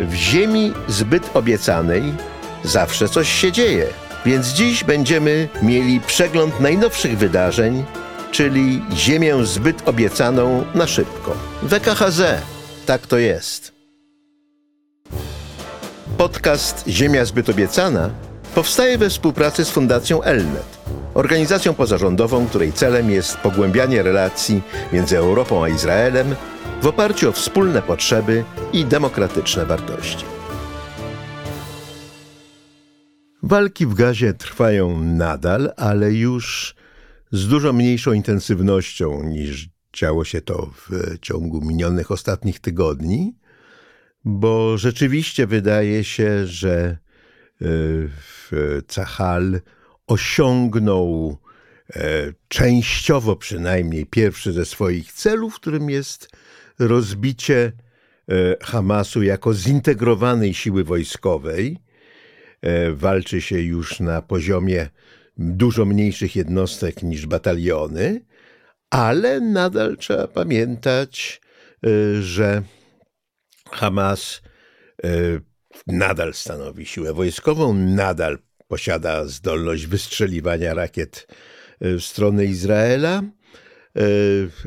W ziemi zbyt obiecanej zawsze coś się dzieje, więc dziś będziemy mieli przegląd najnowszych wydarzeń, czyli ziemię zbyt obiecaną na szybko. WKHZ, tak to jest. Podcast Ziemia zbyt obiecana powstaje we współpracy z Fundacją Elnet, organizacją pozarządową, której celem jest pogłębianie relacji między Europą a Izraelem w oparciu o wspólne potrzeby i demokratyczne wartości. Walki w gazie trwają nadal, ale już z dużo mniejszą intensywnością niż działo się to w ciągu minionych ostatnich tygodni, bo rzeczywiście wydaje się, że y, Cahal osiągnął e, częściowo przynajmniej pierwszy ze swoich celów, którym jest rozbicie e, Hamasu jako zintegrowanej siły wojskowej. E, walczy się już na poziomie dużo mniejszych jednostek niż bataliony, ale nadal trzeba pamiętać, że Hamas nadal stanowi siłę wojskową, nadal posiada zdolność wystrzeliwania rakiet e, w stronę Izraela. E,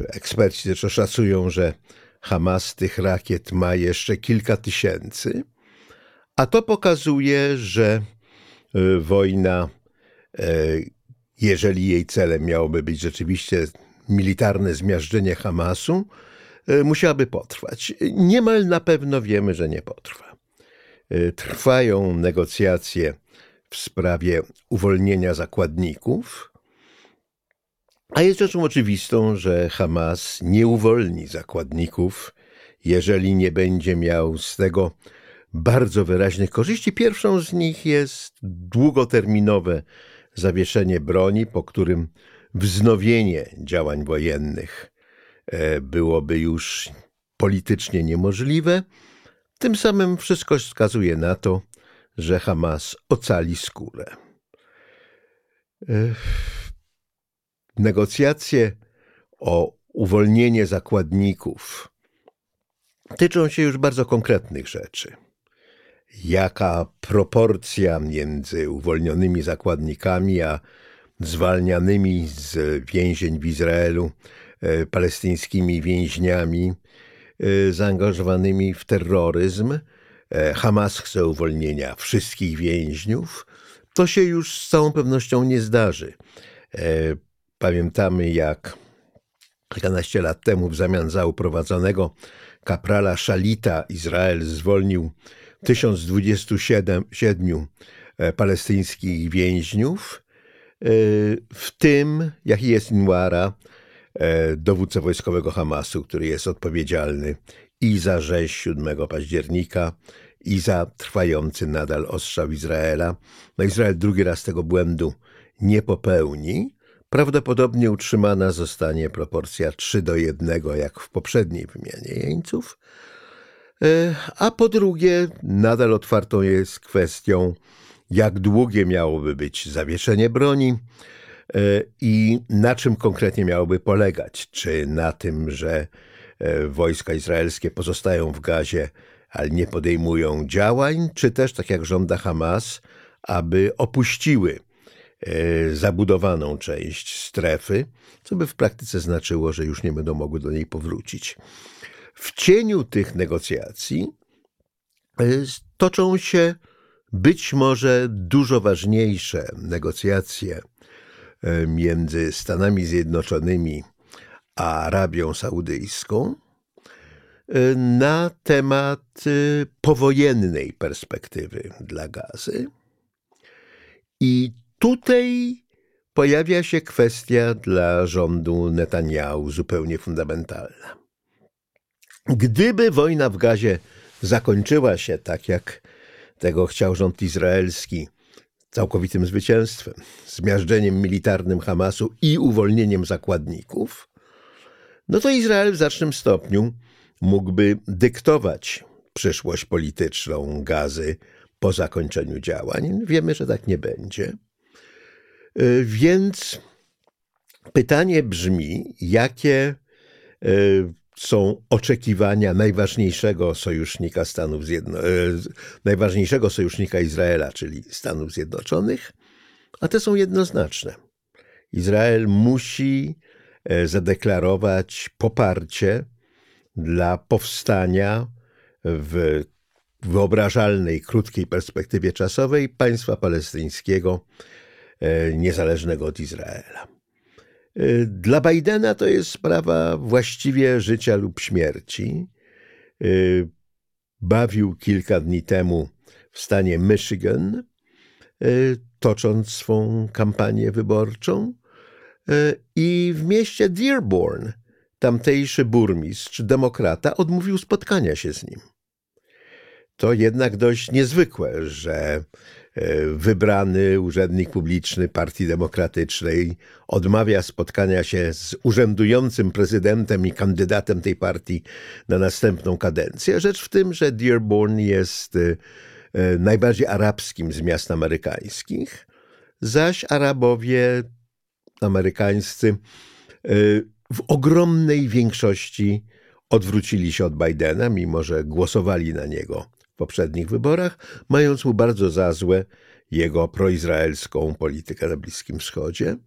eksperci też oszacują, że Hamas tych rakiet ma jeszcze kilka tysięcy, a to pokazuje, że e, wojna, jeżeli jej celem miałoby być rzeczywiście militarne zmiażdżenie Hamasu, musiałaby potrwać. Niemal na pewno wiemy, że nie potrwa. Trwają negocjacje w sprawie uwolnienia zakładników, a jest rzeczą oczywistą, że Hamas nie uwolni zakładników, jeżeli nie będzie miał z tego bardzo wyraźnych korzyści. Pierwszą z nich jest długoterminowe zawieszenie broni, po którym wznowienie działań wojennych e, byłoby już politycznie niemożliwe. Tym samym wszystko wskazuje na to, że Hamas ocali skórę. Negocjacje o uwolnienie zakładników tyczą się już bardzo konkretnych rzeczy. Jaka proporcja między uwolnionymi zakładnikami a zwalnianymi z więzień w Izraelu e, palestyńskimi więźniami e, zaangażowanymi w terroryzm E, Hamas chce uwolnienia wszystkich więźniów, to się już z całą pewnością nie zdarzy. E, pamiętamy, jak kilkanaście lat temu w zamian za uprowadzonego kaprala Szalita Izrael zwolnił 1027 e, palestyńskich więźniów, w tym Yahya Sinwara, dowódcę wojskowego Hamasu, który jest odpowiedzialny i za rzeź 7 października, i za trwający nadal ostrzał Izraela. No Izrael drugi raz tego błędu nie popełni. Prawdopodobnie utrzymana zostanie proporcja 3 do 1, jak w poprzedniej wymianie jeńców. E, a po drugie, nadal otwartą jest kwestią, jak długie miałoby być zawieszenie broni e, i na czym konkretnie miałoby polegać. Czy na tym, że E, wojska izraelskie pozostają w gazie, ale nie podejmują działań, czy też, tak jak żąda Hamas, aby opuściły zabudowaną część strefy, co by w praktyce znaczyło, że już nie będą mogły do niej powrócić. W cieniu tych negocjacji e, toczą się być może dużo ważniejsze negocjacje między Stanami Zjednoczonymi a Arabią Saudyjską na temat powojennej perspektywy dla gazy. I tutaj pojawia się kwestia dla rządu Netanyahu zupełnie fundamentalna. Gdyby wojna w gazie zakończyła się tak, jak tego chciał rząd izraelski, całkowitym zwycięstwem, zmiażdżeniem militarnym Hamasu i uwolnieniem zakładników, no to Izrael w znacznym stopniu mógłby dyktować przyszłość polityczną gazy po zakończeniu działań. Wiemy, że tak nie będzie. E, więc pytanie brzmi, jakie e, są oczekiwania najważniejszego sojusznika Stanów Zjedno- najważniejszego sojusznika Izraela, czyli Stanów Zjednoczonych, a te są jednoznaczne. Izrael musi zadeklarować poparcie dla powstania w wyobrażalnej, krótkiej perspektywie czasowej państwa palestyńskiego e, niezależnego od Izraela. E, dla Bidena to jest sprawa właściwie życia lub śmierci. E, bawił kilka dni temu w stanie Michigan, tocząc swą kampanię wyborczą, i w mieście Dearborn tamtejszy burmistrz, demokrata, odmówił spotkania się z nim. To jednak dość niezwykłe, że e, wybrany urzędnik publiczny Partii Demokratycznej odmawia spotkania się z urzędującym prezydentem i kandydatem tej partii na następną kadencję. Rzecz w tym, że Dearborn jest e, e, najbardziej arabskim z miast amerykańskich, zaś Arabowie amerykańscy w ogromnej większości odwrócili się od Bidena, mimo że głosowali na niego poprzednich wyborach, mając mu bardzo za złe jego proizraelską politykę na Bliskim Wschodzie.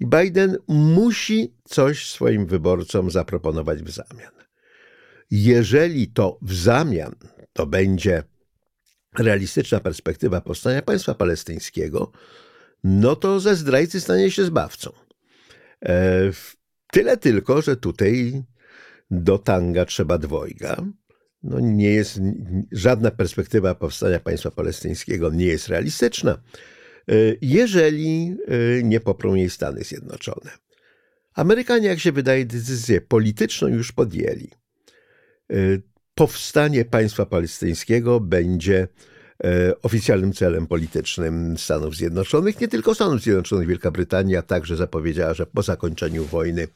I Biden musi coś swoim wyborcom zaproponować w zamian. Jeżeli to w zamian to będzie realistyczna perspektywa powstania państwa palestyńskiego, no to ze zdrajcy stanie się zbawcą. E, Tyle tylko, że tutaj do tanga trzeba dwojga. No nie jest, żadna perspektywa powstania państwa palestyńskiego nie jest realistyczna, e, jeżeli e, nie poprą jej Stany Zjednoczone. Amerykanie, jak się wydaje, decyzję polityczną już podjęli. E, powstanie państwa palestyńskiego będzie oficjalnym celem politycznym Stanów Zjednoczonych, nie tylko Stanów Zjednoczonych, Wielka Brytania także zapowiedziała, że po zakończeniu wojny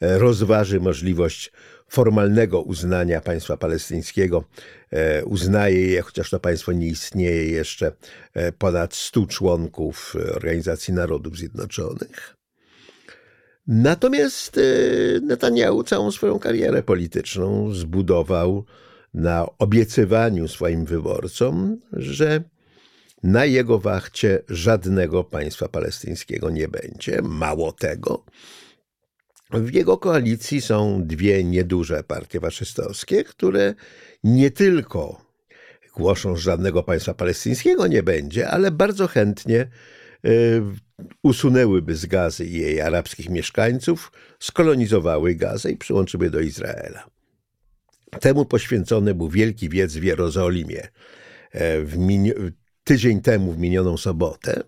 rozważy możliwość formalnego uznania państwa palestyńskiego. E, uznaje je, chociaż to państwo nie istnieje jeszcze, e, ponad 100 członków Organizacji Narodów Zjednoczonych. Natomiast Netanyahu całą swoją karierę polityczną zbudował na obiecywaniu swoim wyborcom, że na jego wachcie żadnego państwa palestyńskiego nie będzie. Mało tego, w jego koalicji są dwie nieduże partie faszystowskie, które nie tylko głoszą, że żadnego państwa palestyńskiego nie będzie, ale bardzo chętnie e, usunęłyby z Gazy jej arabskich mieszkańców, skolonizowały Gazę i przyłączyły do Izraela. Temu poświęcony był wielki wiec w Jerozolimie e, w tydzień temu, w minioną sobotę,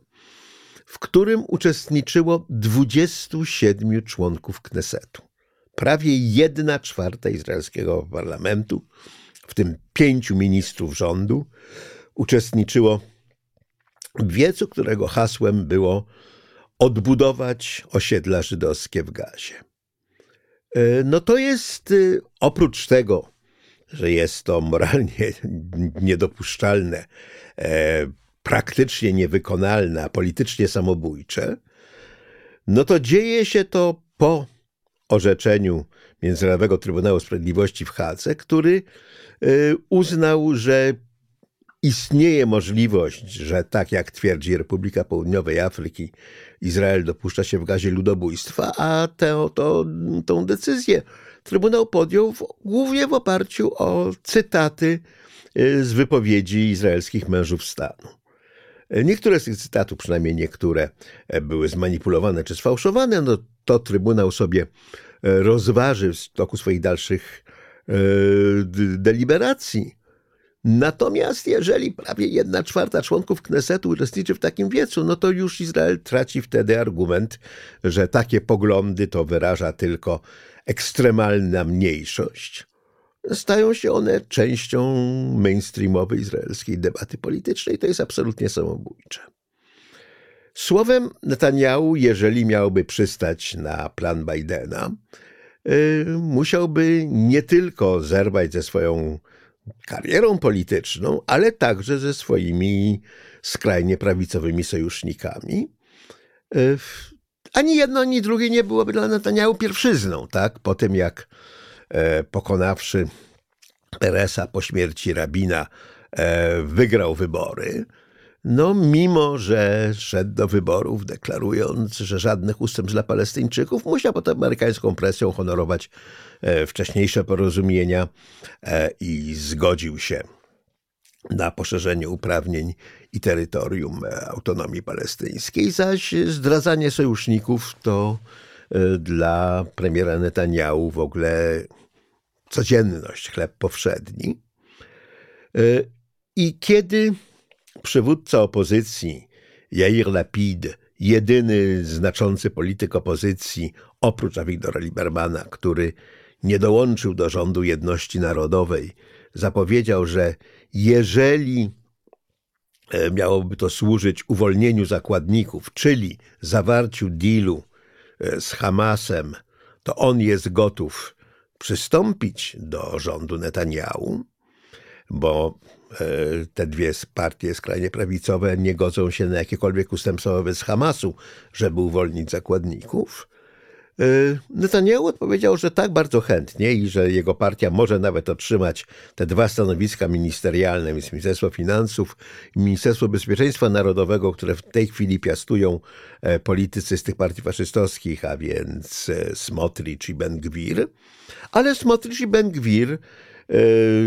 w którym uczestniczyło 27 członków Knesetu. Prawie jedna czwarta izraelskiego parlamentu, w tym pięciu ministrów rządu, uczestniczyło w wiecu, którego hasłem było odbudować osiedla żydowskie w Gazie. E, no to jest y, oprócz tego, że jest to moralnie niedopuszczalne, e, praktycznie niewykonalne, a politycznie samobójcze, no to dzieje się to po orzeczeniu Międzynarodowego Trybunału Sprawiedliwości w Hadze, który e, uznał, że istnieje możliwość, że tak jak twierdzi Republika Południowej Afryki, Izrael dopuszcza się w gazie ludobójstwa, a tę, to, tą decyzję Trybunał podjął w, głównie w oparciu o cytaty y, z wypowiedzi izraelskich mężów stanu. Niektóre z tych cytatów, przynajmniej niektóre, e, były zmanipulowane czy sfałszowane. No, to Trybunał sobie e, rozważy w toku swoich dalszych e, deliberacji. Natomiast jeżeli prawie jedna czwarta członków Knesetu uczestniczy w takim wiecu, no to już Izrael traci wtedy argument, że takie poglądy to wyraża tylko ekstremalna mniejszość. Stają się one częścią mainstreamowej izraelskiej debaty politycznej. To jest absolutnie samobójcze. Słowem, Netanyahu, jeżeli miałby przystać na plan Bidena, yy, musiałby nie tylko zerwać ze swoją karierą polityczną, ale także ze swoimi skrajnie prawicowymi sojusznikami. E, ani jedno, ani drugie nie byłoby dla Netanyahu pierwszyzną, tak? Po tym, jak pokonawszy Peresa po śmierci rabina, wygrał wybory. No, mimo że szedł do wyborów, deklarując, że żadnych ustępstw dla Palestyńczyków, musiał pod amerykańską presją honorować wcześniejsze porozumienia i zgodził się na poszerzenie uprawnień i terytorium e, autonomii palestyńskiej, zaś zdradzanie sojuszników to e, dla premiera Netanyahu w ogóle codzienność, chleb powszedni. E, I kiedy przywódca opozycji Jair Lapid, jedyny znaczący polityk opozycji oprócz Avigdora Liebermana, który nie dołączył do rządu jedności narodowej, zapowiedział, że jeżeli e, miałoby to służyć uwolnieniu zakładników, czyli zawarciu dealu z Hamasem, to on jest gotów przystąpić do rządu Netanyahu, bo e, te dwie partie skrajnie prawicowe nie godzą się na jakiekolwiek ustępstwa wobec Hamasu, żeby uwolnić zakładników. Y, Netanyahu odpowiedział, że tak bardzo chętnie i że jego partia może nawet otrzymać te dwa stanowiska ministerialne, więc Ministerstwo Finansów i Ministerstwo Bezpieczeństwa Narodowego, które w tej chwili piastują e, politycy z tych partii faszystowskich, a więc e, Smotrich i Ben-Gwir. Ale Smotrich i Ben-Gwir e,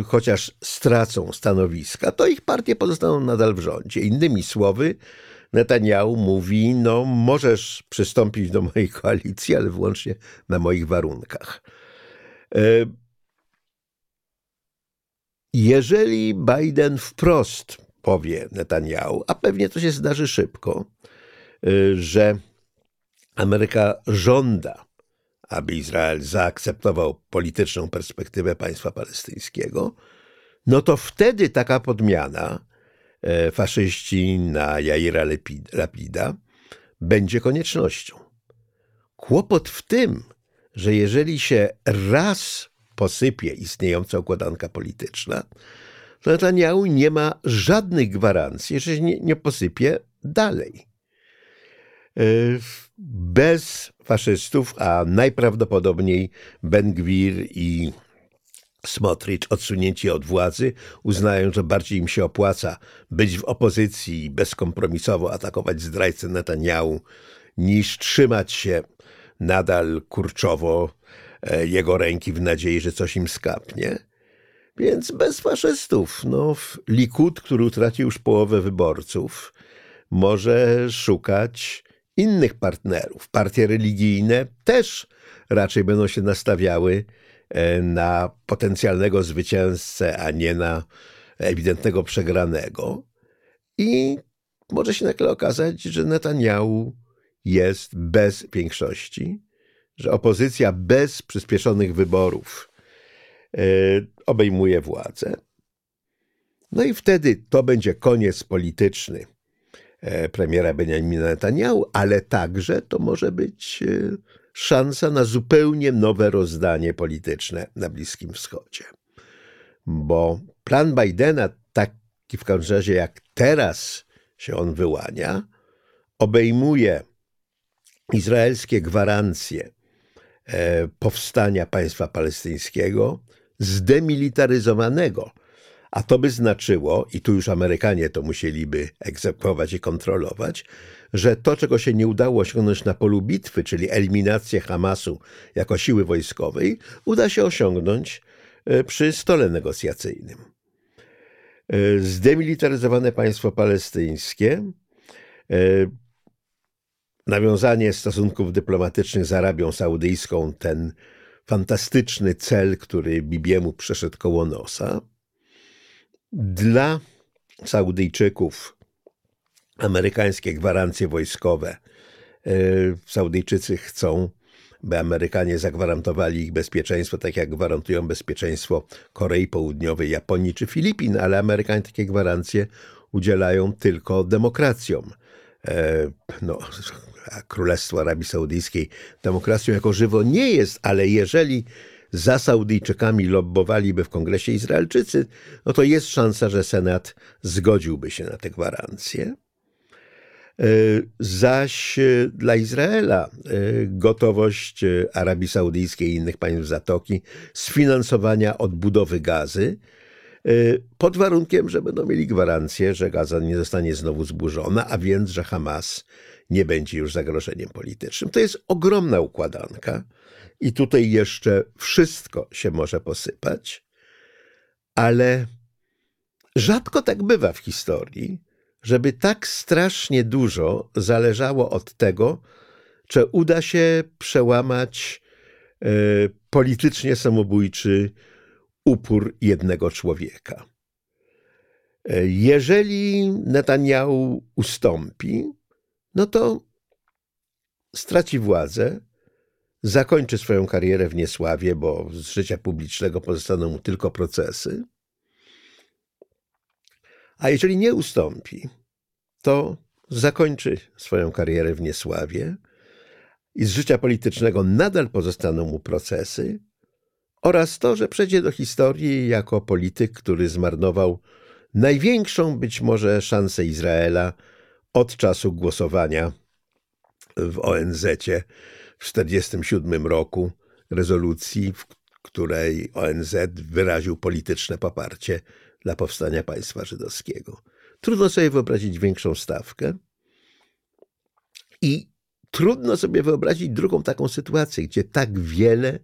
chociaż stracą stanowiska, to ich partie pozostaną nadal w rządzie. Innymi słowy, Netanyahu mówi, no możesz przystąpić do mojej koalicji, ale wyłącznie na moich warunkach. E, jeżeli Biden wprost powie Netanyahu, a pewnie to się zdarzy szybko, e, że Ameryka żąda, aby Izrael zaakceptował polityczną perspektywę państwa palestyńskiego, no to wtedy taka podmiana faszyści na Jaira Lapida będzie koniecznością. Kłopot w tym, że jeżeli się raz posypie istniejąca układanka polityczna, to Netanyahu nie ma żadnych gwarancji, że się nie, nie posypie dalej. E, bez faszystów, a najprawdopodobniej Ben-Gwir i Smotrich, odsunięci od władzy, uznają, że bardziej im się opłaca być w opozycji i bezkompromisowo atakować zdrajcę Netanyahu, niż trzymać się nadal kurczowo e, jego ręki w nadziei, że coś im skapnie. Więc bez faszystów, no, Likud, który utracił już połowę wyborców, może szukać innych partnerów. Partie religijne też raczej będą się nastawiały na potencjalnego zwycięzcę, a nie na ewidentnego przegranego. I może się nagle okazać, że Netanyahu jest bez większości, że opozycja bez przyspieszonych wyborów e, obejmuje władzę. No i wtedy to będzie koniec polityczny e, premiera Benjamina Netanyahu, ale także to może być szansa na zupełnie nowe rozdanie polityczne na Bliskim Wschodzie. Bo plan Bidena, taki w każdym razie jak teraz się on wyłania, obejmuje izraelskie gwarancje e, powstania państwa palestyńskiego zdemilitaryzowanego. A to by znaczyło, i tu już Amerykanie to musieliby egzekwować i kontrolować, że to, czego się nie udało osiągnąć na polu bitwy, czyli eliminację Hamasu jako siły wojskowej, uda się osiągnąć e, przy stole negocjacyjnym. E, zdemilitaryzowane państwo palestyńskie, e, nawiązanie stosunków dyplomatycznych z Arabią Saudyjską, ten fantastyczny cel, który Bibiemu przeszedł koło nosa, dla Saudyjczyków amerykańskie gwarancje wojskowe. E, Saudyjczycy chcą, by Amerykanie zagwarantowali ich bezpieczeństwo, tak jak gwarantują bezpieczeństwo Korei Południowej, Japonii czy Filipin, ale Amerykanie takie gwarancje udzielają tylko demokracjom. E, no, Królestwo Arabii Saudyjskiej demokracją jako żywo nie jest, ale jeżeli za Saudyjczykami lobbowaliby w kongresie Izraelczycy, no to jest szansa, że Senat zgodziłby się na te gwarancje. Zaś dla Izraela gotowość Arabii Saudyjskiej i innych państw Zatoki sfinansowania odbudowy gazy, pod warunkiem, że będą mieli gwarancję, że Gaza nie zostanie znowu zburzona, a więc, że Hamas nie będzie już zagrożeniem politycznym. To jest ogromna układanka i tutaj jeszcze wszystko się może posypać, ale rzadko tak bywa w historii, żeby tak strasznie dużo zależało od tego, czy uda się przełamać e, politycznie samobójczy upór jednego człowieka. E, jeżeli Netanyahu ustąpi, no to straci władzę, zakończy swoją karierę w niesławie, bo z życia publicznego pozostaną mu tylko procesy. A jeżeli nie ustąpi, to zakończy swoją karierę w niesławie i z życia politycznego nadal pozostaną mu procesy oraz to, że przejdzie do historii jako polityk, który zmarnował największą być może szansę Izraela od czasu głosowania w ONZ w 1947 roku rezolucji, w której ONZ wyraził polityczne poparcie dla powstania państwa żydowskiego. Trudno sobie wyobrazić większą stawkę i trudno sobie wyobrazić drugą taką sytuację, gdzie tak wiele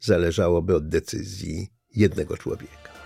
zależałoby od decyzji jednego człowieka.